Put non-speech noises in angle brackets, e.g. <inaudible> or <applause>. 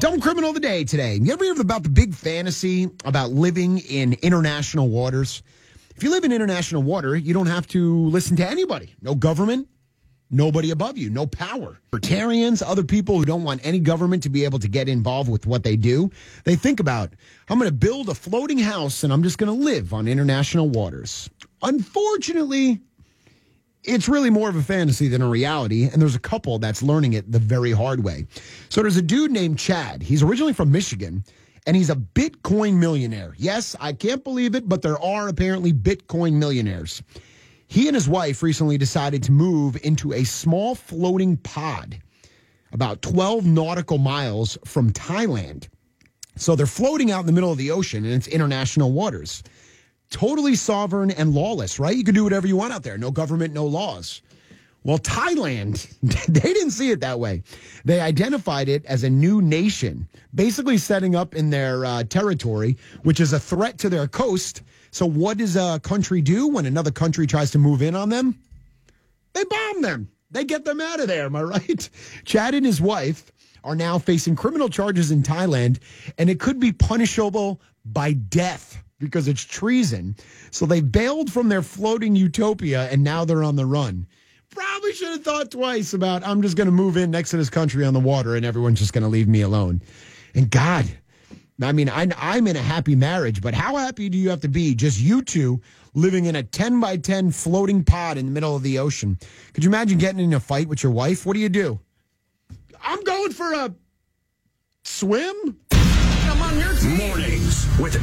Dumb criminal of the day today. You ever hear about the big fantasy about living in international waters? If you live in international water, you don't have to listen to anybody. No government, nobody above you, no power. Libertarians, other people who don't want any government to be able to get involved with what they do, they think about, I'm going to build a floating house and I'm just going to live on international waters. Unfortunately, it's really more of a fantasy than a reality. And there's a couple that's learning it the very hard way. So there's a dude named Chad. He's originally from Michigan and he's a Bitcoin millionaire. Yes, I can't believe it, but there are apparently Bitcoin millionaires. He and his wife recently decided to move into a small floating pod about 12 nautical miles from Thailand. So they're floating out in the middle of the ocean and it's international waters totally sovereign and lawless, right? You can do whatever you want out there. No government, no laws. Well, Thailand, <laughs> they didn't see it that way. They identified it as a new nation, basically setting up in their uh, territory, which is a threat to their coast. So, what does a country do when another country tries to move in on them? They bomb them. They get them out of there. Am I right? <laughs> Chad and his wife are now facing criminal charges in Thailand, and it could be punishable by death because it's treason. So they bailed from their floating utopia and now they're on the run. Probably should have thought twice about I'm just going to move in next to this country on the water and everyone's just going to leave me alone. And God, I mean, I, I'm in a happy marriage, but how happy do you have to be just you two living in a 10 by 10 floating pod in the middle of the ocean? Could you imagine getting in a fight with your wife? What do you do? I'm going for a swim. Mornings with